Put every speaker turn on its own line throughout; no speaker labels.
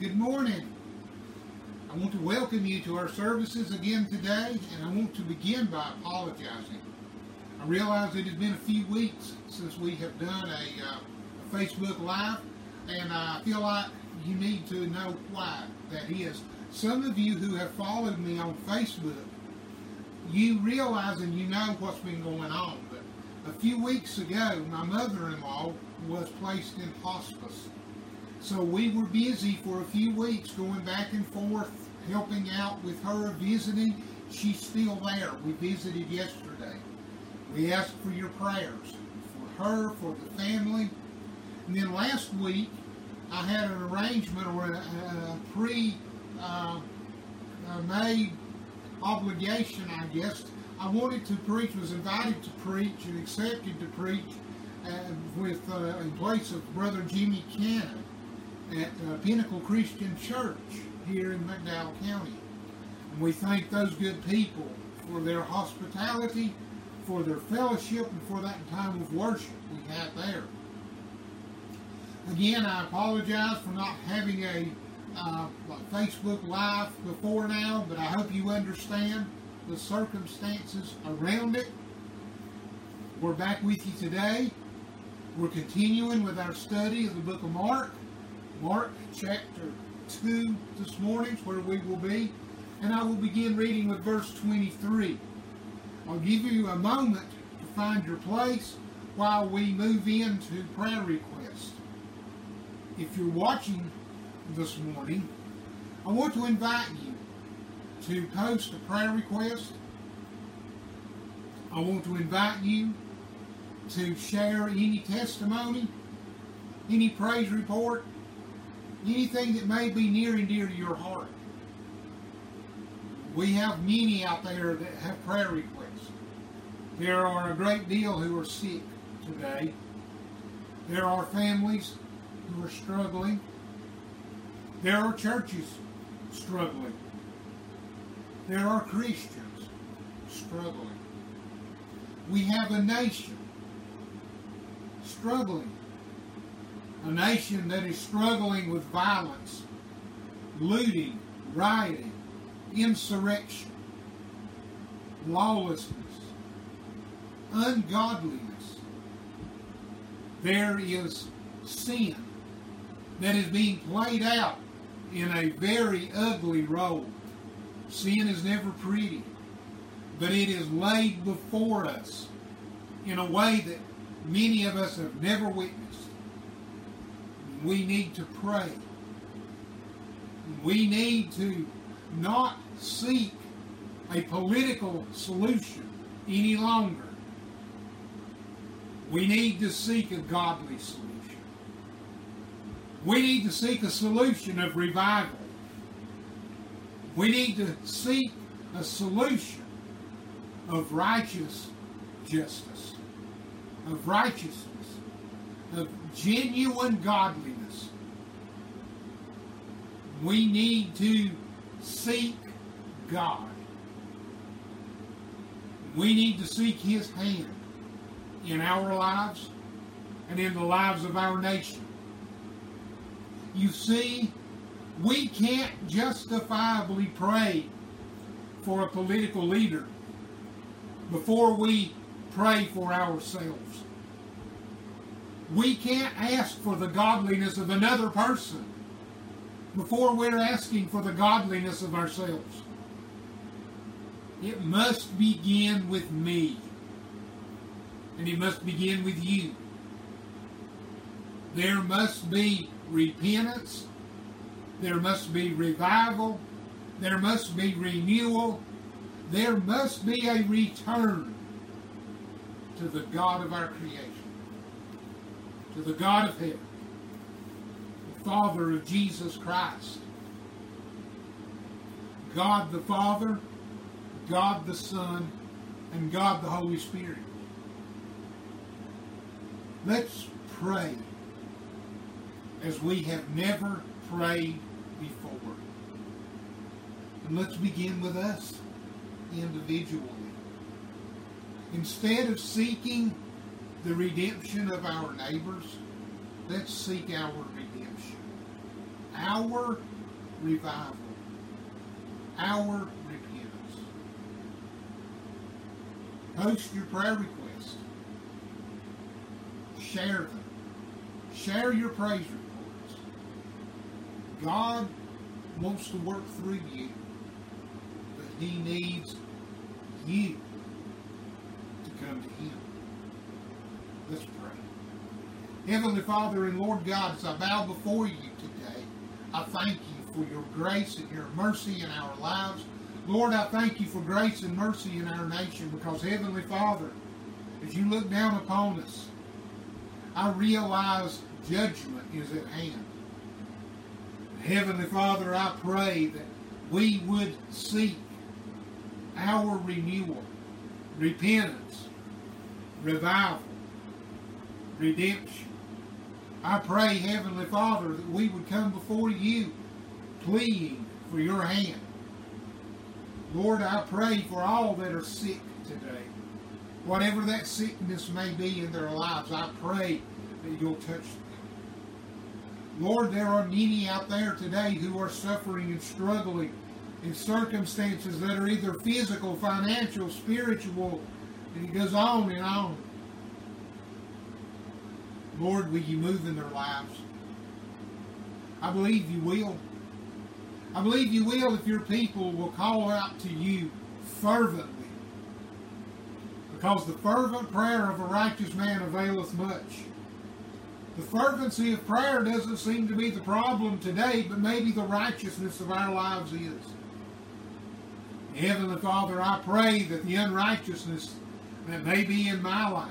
Good morning. I want to welcome you to our services again today, and I want to begin by apologizing. I realize it has been a few weeks since we have done a, uh, a Facebook Live, and I feel like you need to know why that is. Some of you who have followed me on Facebook, you realize and you know what's been going on. But a few weeks ago, my mother-in-law was placed in hospice. So we were busy for a few weeks going back and forth, helping out with her, visiting. She's still there. We visited yesterday. We asked for your prayers for her, for the family. And then last week, I had an arrangement or a, a pre uh, made obligation, I guess. I wanted to preach, was invited to preach, and accepted to preach uh, with uh, in place of Brother Jimmy Cannon at uh, Pinnacle Christian Church here in McDowell County. And we thank those good people for their hospitality, for their fellowship, and for that time of worship we had there. Again, I apologize for not having a uh, Facebook Live before now, but I hope you understand the circumstances around it. We're back with you today. We're continuing with our study of the book of Mark. Mark chapter 2 this morning where we will be. And I will begin reading with verse 23. I'll give you a moment to find your place while we move into prayer requests. If you're watching this morning, I want to invite you to post a prayer request. I want to invite you to share any testimony, any praise report, anything that may be near and dear to your heart. We have many out there that have prayer requests. There are a great deal who are sick today. There are families who are struggling. There are churches struggling. There are Christians struggling. We have a nation struggling. A nation that is struggling with violence, looting, rioting, insurrection, lawlessness, ungodliness. There is sin that is being played out in a very ugly role. Sin is never pretty, but it is laid before us in a way that many of us have never witnessed. We need to pray. We need to not seek a political solution any longer. We need to seek a godly solution. We need to seek a solution of revival. We need to seek a solution of righteous justice, of righteousness, of genuine godliness. We need to seek God. We need to seek His hand in our lives and in the lives of our nation. You see, we can't justifiably pray for a political leader before we pray for ourselves. We can't ask for the godliness of another person before we're asking for the godliness of ourselves. It must begin with me. And it must begin with you. There must be repentance. There must be revival. There must be renewal. There must be a return to the God of our creation, to the God of heaven, the Father of Jesus Christ. God the Father, God the Son, and God the Holy Spirit. Let's pray as we have never prayed before. And let's begin with us individually. Instead of seeking the redemption of our neighbors, let's seek our redemption. Our revival, our repentance. Post your prayer requests. Share them. Share your praise reports. God wants to work through you, but He needs you to come to Him. Let's pray. Heavenly Father and Lord God, as I bow before you today, I thank you for your grace and your mercy in our lives. Lord, I thank you for grace and mercy in our nation because, Heavenly Father, as you look down upon us, I realize judgment is at hand. Heavenly Father, I pray that we would seek our renewal, repentance, revival, redemption. I pray, Heavenly Father, that we would come before you pleading for your hand. Lord, I pray for all that are sick today. Whatever that sickness may be in their lives, I pray that you'll touch them. Lord, there are many out there today who are suffering and struggling in circumstances that are either physical, financial, spiritual, and it goes on and on. Lord, will you move in their lives? I believe you will. I believe you will if your people will call out to you fervently. Because the fervent prayer of a righteous man availeth much. The fervency of prayer doesn't seem to be the problem today, but maybe the righteousness of our lives is. Heavenly Father, I pray that the unrighteousness that may be in my life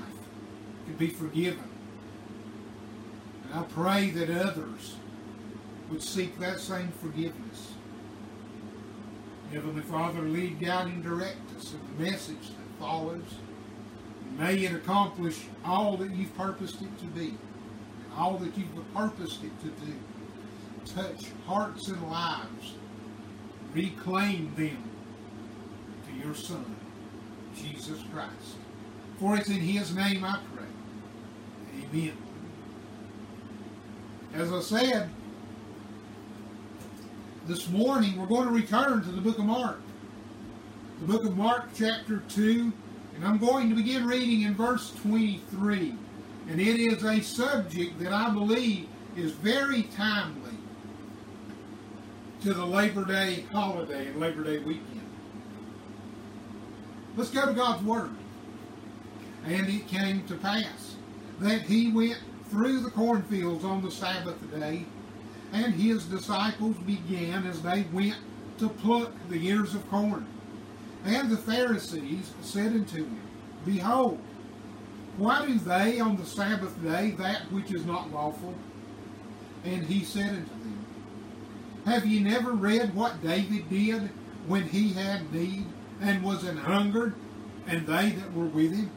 can be forgiven. I pray that others would seek that same forgiveness. Heavenly Father, lead, guide, and direct us in the message that follows. may it accomplish all that you've purposed it to be, and all that you've purposed it to do. Touch hearts and lives. Reclaim them to your Son, Jesus Christ. For it's in his name I pray. Amen. As I said, this morning we're going to return to the book of Mark. The book of Mark, chapter 2, and I'm going to begin reading in verse 23. And it is a subject that I believe is very timely to the Labor Day holiday and Labor Day weekend. Let's go to God's Word. And it came to pass that he went through the cornfields on the Sabbath day, and his disciples began as they went to pluck the ears of corn. And the Pharisees said unto him, Behold, why do they on the Sabbath day that which is not lawful? And he said unto them, Have ye never read what David did when he had need and was an hungered, and they that were with him?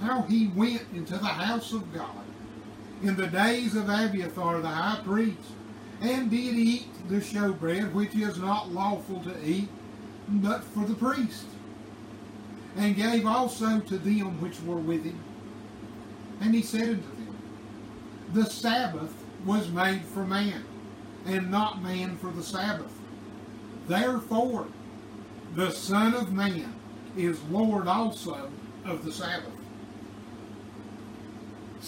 How he went into the house of God in the days of Abiathar the high priest, and did eat the showbread which is not lawful to eat, but for the priest, and gave also to them which were with him. And he said unto them, The Sabbath was made for man, and not man for the Sabbath. Therefore, the Son of Man is Lord also of the Sabbath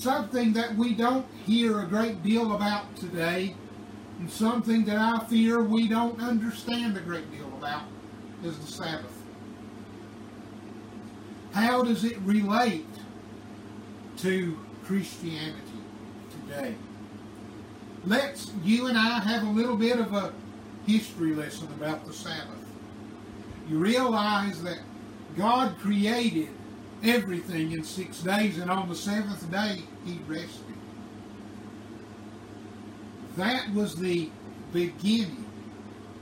something that we don't hear a great deal about today, and something that I fear we don't understand a great deal about, is the Sabbath. How does it relate to Christianity today? Let's, you and I, have a little bit of a history lesson about the Sabbath. You realize that God created everything in six days, and on the seventh day he rested. That was the beginning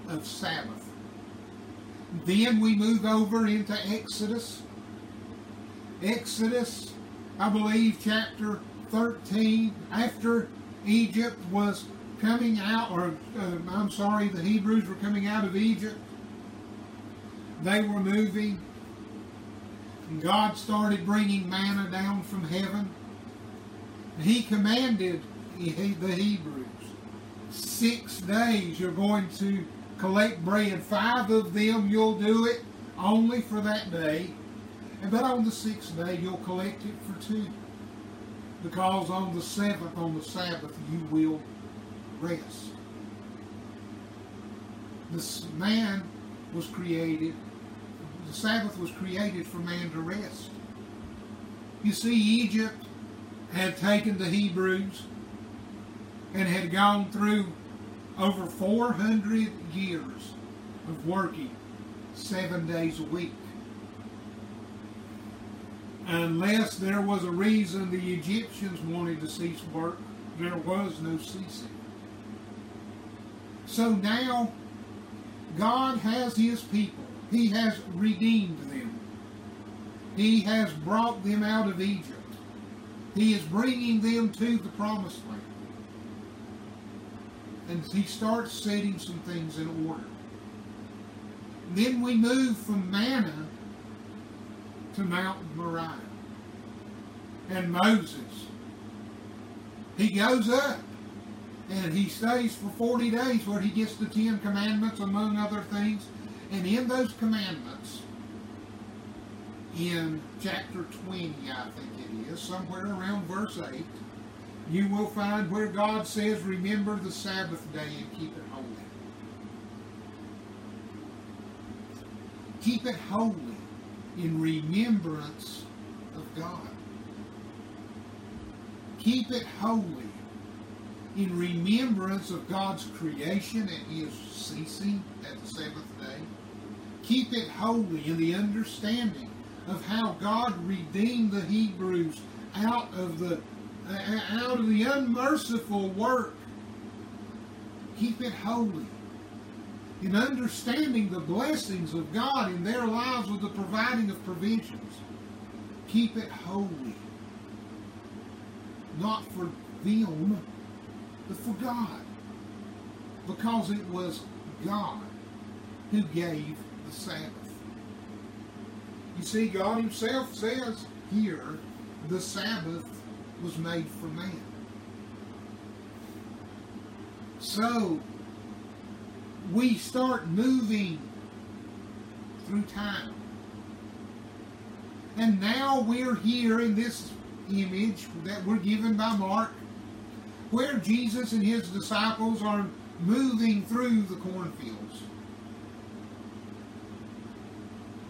of Sabbath. Then we move over into Exodus. Exodus, I believe, chapter 13, after Egypt was coming out, or uh, I'm sorry, the Hebrews were coming out of Egypt. They were moving and God started bringing manna down from heaven. He commanded the Hebrews six days you're going to collect bread. Five of them you'll do it only for that day. And but on the sixth day you'll collect it for two. Because on the seventh, on the Sabbath, you will rest. This man was created, the Sabbath was created for man to rest. You see, Egypt had taken the Hebrews and had gone through over 400 years of working seven days a week. Unless there was a reason the Egyptians wanted to cease work, there was no ceasing. So now, God has His people. He has redeemed them. He has brought them out of Egypt. He is bringing them to the promised land. And He starts setting some things in order. Then we move from manna to Mount Moriah. And Moses, he goes up and he stays for 40 days where he gets the Ten Commandments, among other things. And in those commandments, in chapter 20, I think it is, somewhere around verse 8, you will find where God says, Remember the Sabbath day and keep it holy. Keep it holy in remembrance of God. Keep it holy in remembrance of God's creation and His ceasing at the seventh day. Keep it holy in the understanding of how God redeemed the Hebrews out of the uh, out of the unmerciful work. Keep it holy in understanding the blessings of God in their lives with the providing of provisions. Keep it holy. Not for them, but for God. Because it was God who gave the Sabbath. You see, God Himself says here, the Sabbath was made for man. So, we start moving through time. And now we're here in this image that we're given by Mark, where Jesus and his disciples are moving through the cornfields.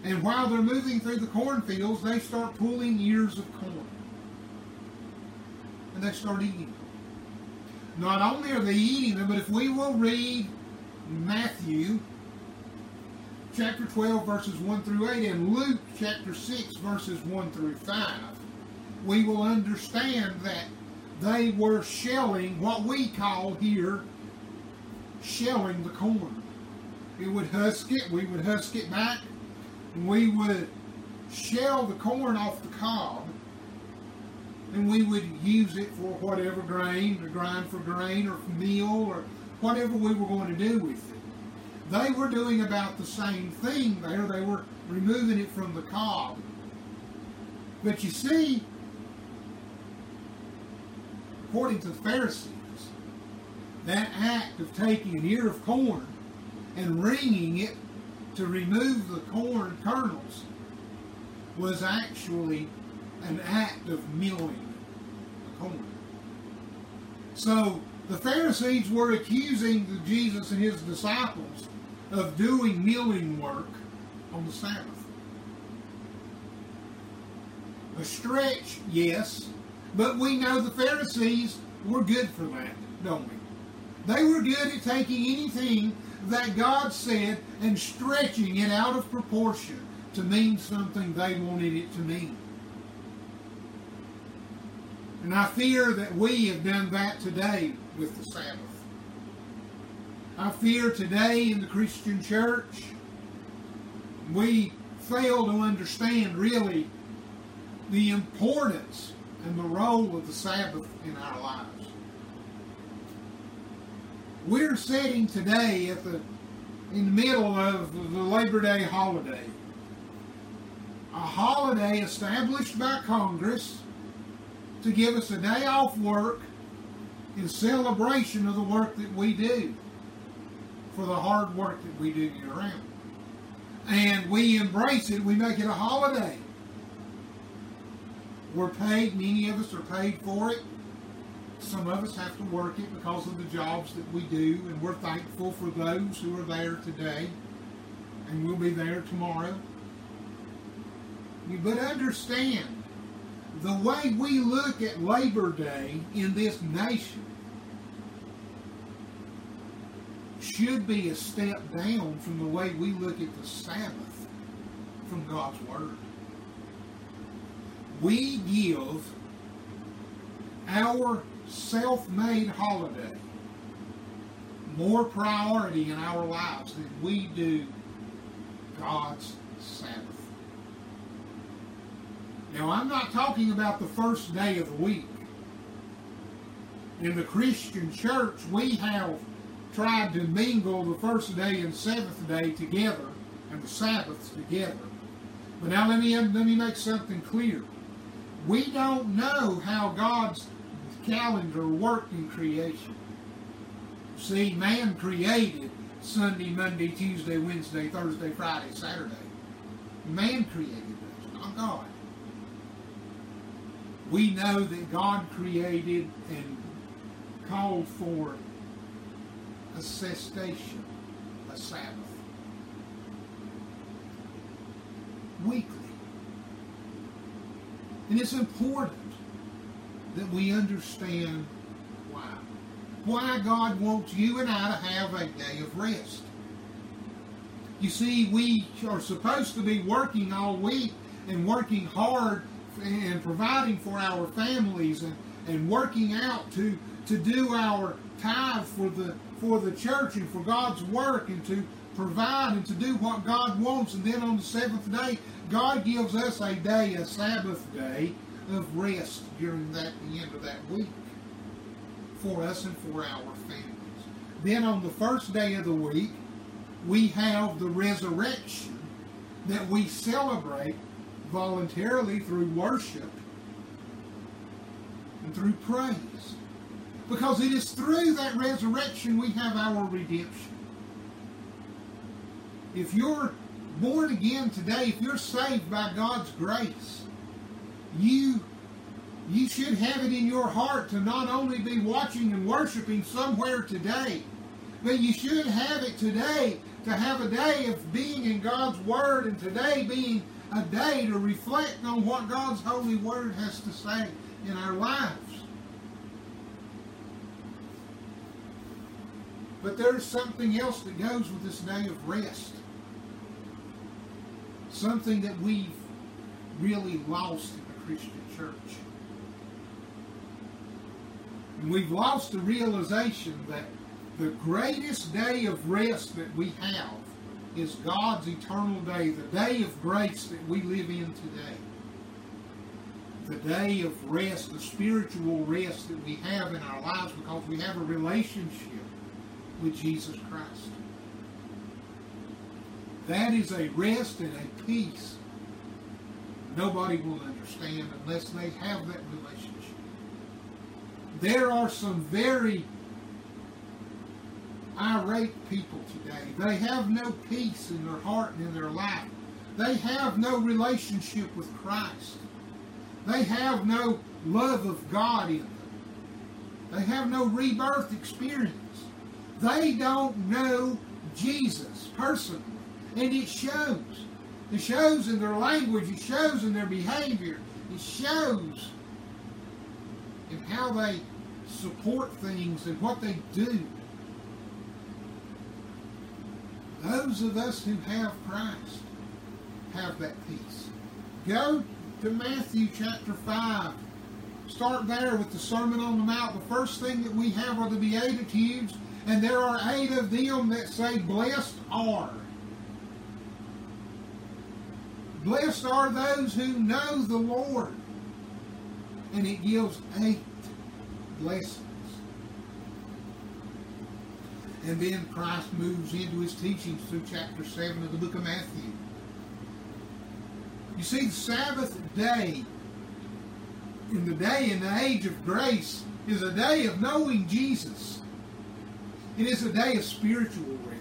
And while they're moving through the cornfields, they start pulling ears of corn. And they start eating them. Not only are they eating them, but if we will read Matthew chapter 12, verses 1 through 8, and Luke chapter 6, verses 1 through 5, we will understand that they were shelling what we call here shelling the corn. We would husk it, we would husk it back, we would shell the corn off the cob, and we would use it for whatever grain, to grind for grain or for meal or whatever we were going to do with it. They were doing about the same thing there. They were removing it from the cob. But you see, according to the Pharisees, that act of taking an ear of corn and wringing it to remove the corn kernels was actually an act of milling the corn. So the Pharisees were accusing Jesus and his disciples of doing milling work on the Sabbath. A stretch, yes, but we know the Pharisees were good for that, don't we? They were good at taking anything that God said and stretching it out of proportion to mean something they wanted it to mean. And I fear that we have done that today with the Sabbath. I fear today in the Christian church, we fail to understand really the importance and the role of the Sabbath in our lives. We're sitting today at the in the middle of the Labor Day holiday. A holiday established by Congress to give us a day off work in celebration of the work that we do, for the hard work that we do year round. And we embrace it, we make it a holiday. We're paid, many of us are paid for it. Some of us have to work it because of the jobs that we do, and we're thankful for those who are there today, and we'll be there tomorrow. But understand, the way we look at Labor Day in this nation should be a step down from the way we look at the Sabbath from God's Word. We give our self-made holiday more priority in our lives than we do God's Sabbath. Now, I'm not talking about the first day of the week. In the Christian church, we have tried to mingle the first day and seventh day together and the Sabbaths together. But now let me, let me make something clear. We don't know how God's calendar worked in creation. See, man created Sunday, Monday, Tuesday, Wednesday, Thursday, Friday, Saturday. Man created those, not God. We know that God created and called for a cessation, a Sabbath. Weekly. And it's important that we understand why. Why God wants you and I to have a day of rest. You see, we are supposed to be working all week and working hard and providing for our families and, and working out to, to do our tithe for the for the church and for God's work and to provide and to do what God wants. And then on the seventh day, God gives us a day, a Sabbath day, of rest during that the end of that week for us and for our families. Then on the first day of the week, we have the resurrection that we celebrate voluntarily through worship and through praise. Because it is through that resurrection we have our redemption. If you're born again today, if you're saved by God's grace, you you should have it in your heart to not only be watching and worshiping somewhere today, but you should have it today to have a day of being in God's Word and today being a day to reflect on what God's holy Word has to say in our lives. But there's something else that goes with this day of rest. Something that we've really lost Christian church. And we've lost the realization that the greatest day of rest that we have is God's eternal day, the day of grace that we live in today. The day of rest, the spiritual rest that we have in our lives because we have a relationship with Jesus Christ. That is a rest and a peace nobody will understand unless they have that relationship. There are some very irate people today. They have no peace in their heart and in their life. They have no relationship with Christ. They have no love of God in them. They have no rebirth experience. They don't know Jesus personally. And it shows. It shows in their language. It shows in their behavior. It shows in how they support things and what they do. Those of us who have Christ have that peace. Go to Matthew chapter 5. Start there with the Sermon on the Mount. The first thing that we have are the Beatitudes, and there are eight of them that say, Blessed are. Blessed are those who know the Lord. And it gives eight blessings. And then Christ moves into his teachings through chapter 7 of the book of Matthew. You see, the Sabbath day in the day in the age of grace is a day of knowing Jesus. It is a day of spiritual rest.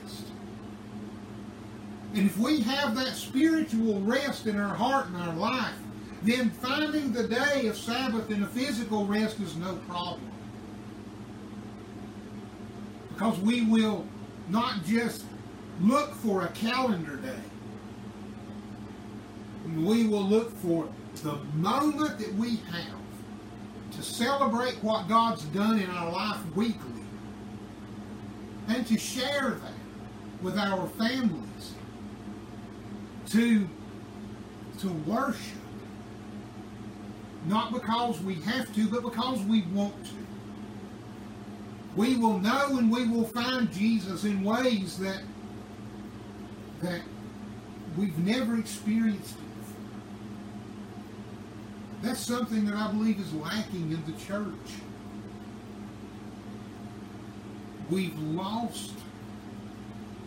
And if we have that spiritual rest in our heart and our life, then finding the day of Sabbath and a physical rest is no problem. Because we will not just look for a calendar day. We will look for the moment that we have to celebrate what God's done in our life weekly and to share that with our families, to, to worship, not because we have to, but because we want to. We will know and we will find Jesus in ways that that we've never experienced it before. That's something that I believe is lacking in the church. We've lost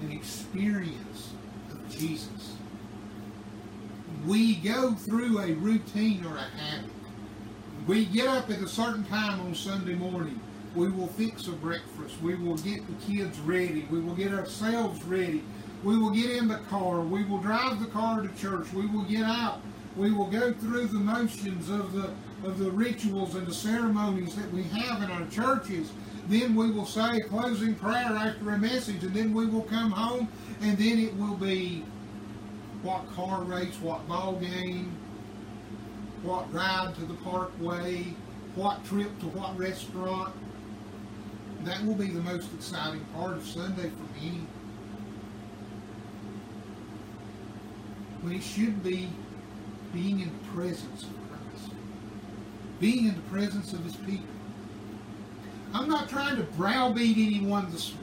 an experience of Jesus. We go through a routine or a habit. We get up at a certain time on Sunday morning. We will fix a breakfast. We will get the kids ready. We will get ourselves ready. We will get in the car. We will drive the car to church. We will get out. We will go through the motions of the of the rituals and the ceremonies that we have in our churches. Then we will say a closing prayer after a message, and then we will come home, and then it will be what car race, what ball game, what ride to the parkway, what trip to what restaurant. That will be the most exciting part of Sunday for me. When it should be being in the presence of Christ, being in the presence of His people. I'm not trying to browbeat anyone this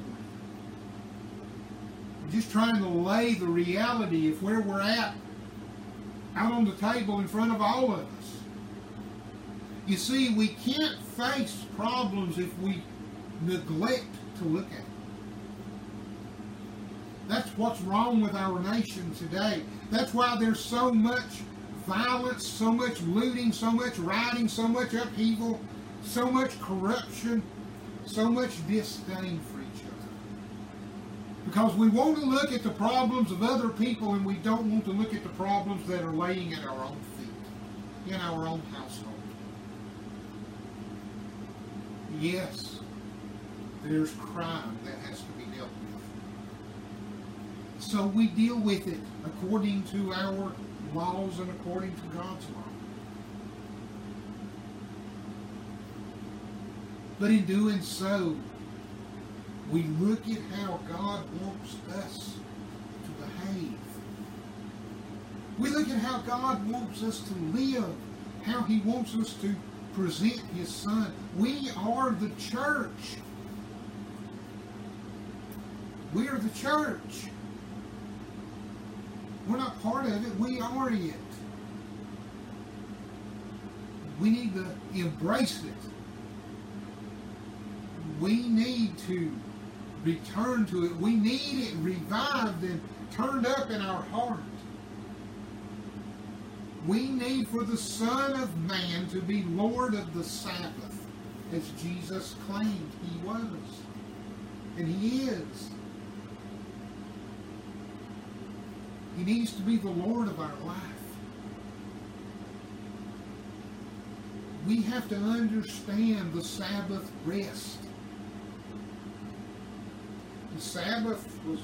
just trying to lay the reality of where we're at out on the table in front of all of us. You see, we can't face problems if we neglect to look at them. That's what's wrong with our nation today. That's why there's so much violence, so much looting, so much rioting, so much upheaval, so much corruption, so much disdain for. Because we want to look at the problems of other people and we don't want to look at the problems that are laying at our own feet, in our own household. Yes, there's crime that has to be dealt with. So we deal with it according to our laws and according to God's law. But in doing so, we look at how God wants us to behave. We look at how God wants us to live, how He wants us to present His Son. We are the church. We are the church. We're not part of it. We are it. We need to embrace it. We need to return to it. We need it revived and turned up in our heart. We need for the Son of Man to be Lord of the Sabbath, as Jesus claimed he was. And he is. He needs to be the Lord of our life. We have to understand the Sabbath rest. The Sabbath was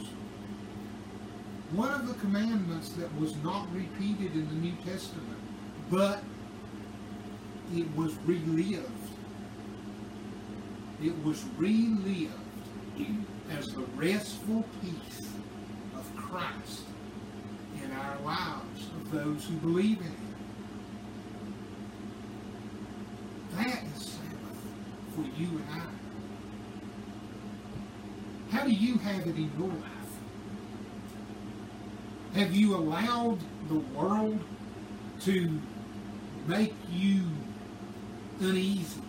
one of the commandments that was not repeated in the New Testament, but it was relived. It was relived as the restful peace of Christ in our lives of those who believe in Him. That is Sabbath for you and I. How do you have it in your life? Have you allowed the world to make you uneasy?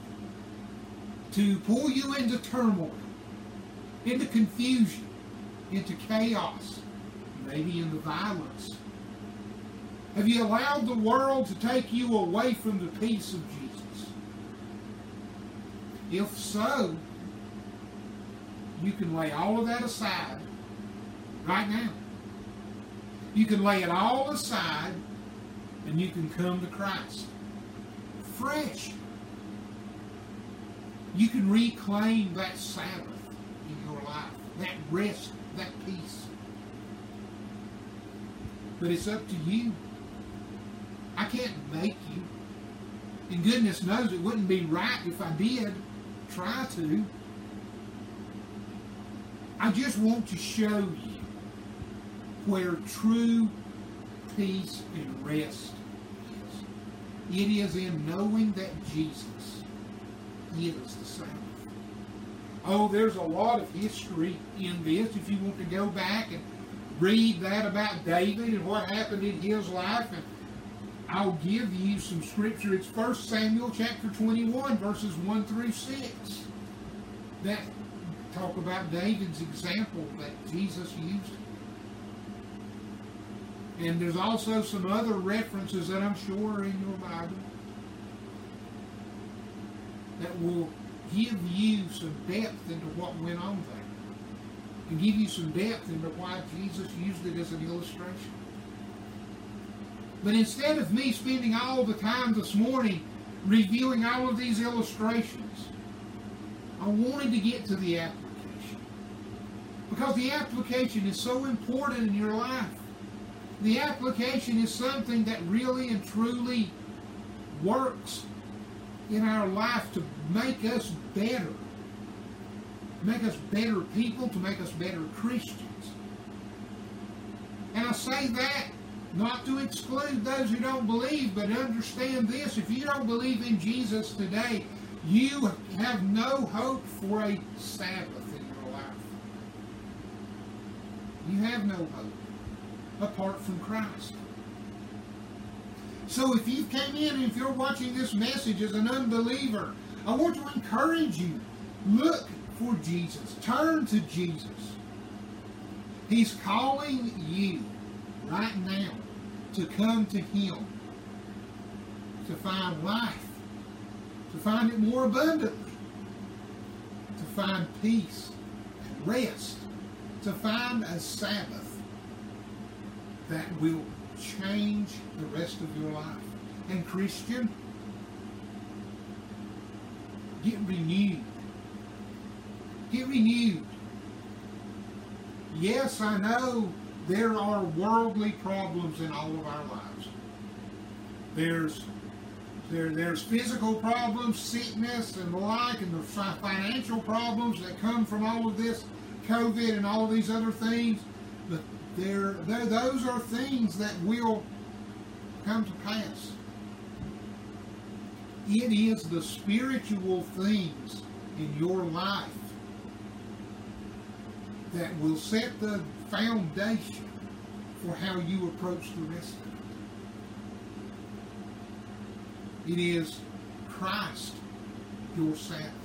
To pull you into turmoil, into confusion, into chaos, maybe in the violence? Have you allowed the world to take you away from the peace of Jesus? If so, you can lay all of that aside right now. You can lay it all aside and you can come to Christ. Fresh. You can reclaim that Sabbath in your life, that rest, that peace. But it's up to you. I can't make you. And goodness knows it wouldn't be right if I did try to. I just want to show you where true peace and rest is. It is in knowing that Jesus is the Sabbath. Oh, there's a lot of history in this. If you want to go back and read that about David and what happened in his life, and I'll give you some scripture. It's 1 Samuel chapter 21, verses 1 through 6. That talk about David's example that Jesus used. And there's also some other references that I'm sure are in your Bible that will give you some depth into what went on there. And give you some depth into why Jesus used it as an illustration. But instead of me spending all the time this morning reviewing all of these illustrations, I wanted to get to the application. Because the application is so important in your life. The application is something that really and truly works in our life to make us better. Make us better people, to make us better Christians. And I say that not to exclude those who don't believe, but understand this. If you don't believe in Jesus today, you have no hope for a Sabbath in your life. You have no hope apart from Christ. So if you came in and if you're watching this message as an unbeliever, I want to encourage you. Look for Jesus. Turn to Jesus. He's calling you right now to come to Him, to find life, to find it more abundantly, to find peace and rest, to find a Sabbath that will change the rest of your life. And Christian, get renewed. Get renewed. Yes, I know there are worldly problems in all of our lives. There's there, there's physical problems, sickness, and the like, and the financial problems that come from all of this COVID and all these other things. But there, there, those are things that will come to pass. It is the spiritual things in your life that will set the foundation for how you approach the rest of it. It is Christ, your Sabbath.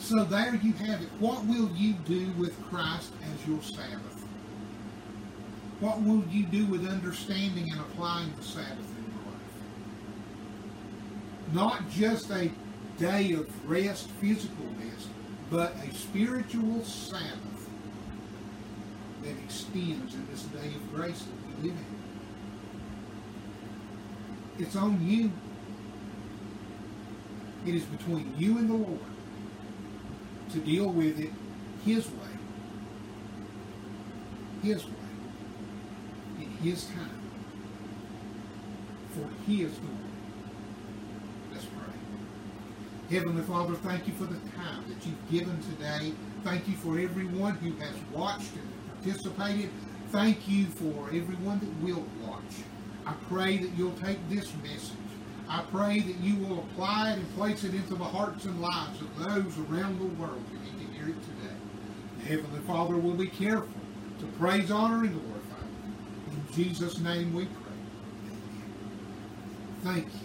So there you have it. What will you do with Christ as your Sabbath? What will you do with understanding and applying the Sabbath in your life? Not just a day of rest, physical rest, but a spiritual Sabbath that extends in this day of grace that we live in. It's on you. It is between you and the Lord to deal with it His way. His way. In His time. For His glory. Let's pray. Heavenly Father, thank you for the time that you've given today. Thank you for everyone who has watched and participated. Thank you for everyone that will watch. I pray that you'll take this message. I pray that you will apply it and place it into the hearts and lives of those around the world who need to hear it today. The Heavenly Father will be careful to praise, honor, and glorify you. In Jesus' name we pray. Thank you.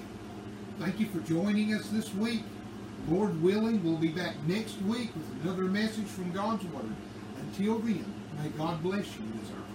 Thank you for joining us this week. Lord willing, we'll be back next week with another message from God's Word. Until then, may God bless you as our